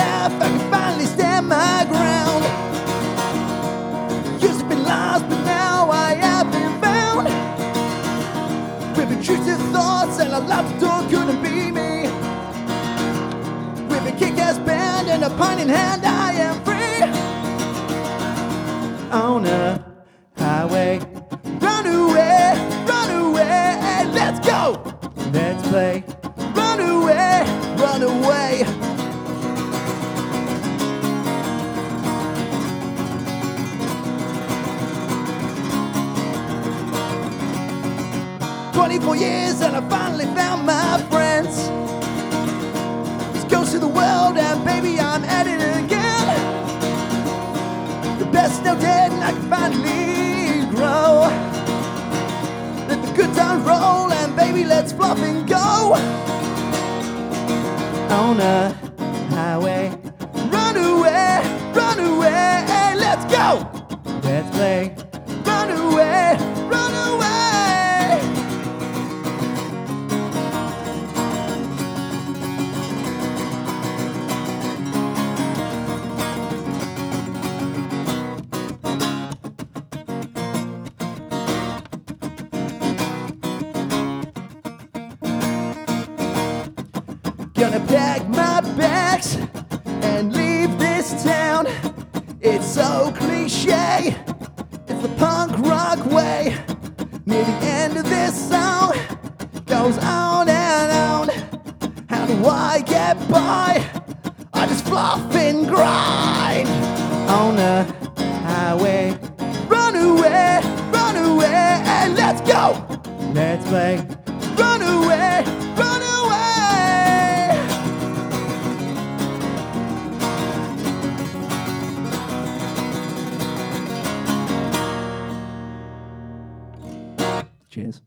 I can finally stand my ground. Used to be lost, but now I have been found. With intrusive thoughts and a lot door couldn't be me. With a kick-ass band and a pint in hand, I am free. Owner. oh, no. 24 years and I finally found my friends. Let's go to the world and baby, I'm at it again. The best now dead and I can finally grow. Let the good times roll and baby, let's flop and go. On a highway Gonna pack my bags and leave this town. It's so cliche, it's the punk rock way. Near the end of this song, goes on and on. How do I get by? I just fluff and grind on the highway. Run away, run away, and let's go. Let's play. Cheers.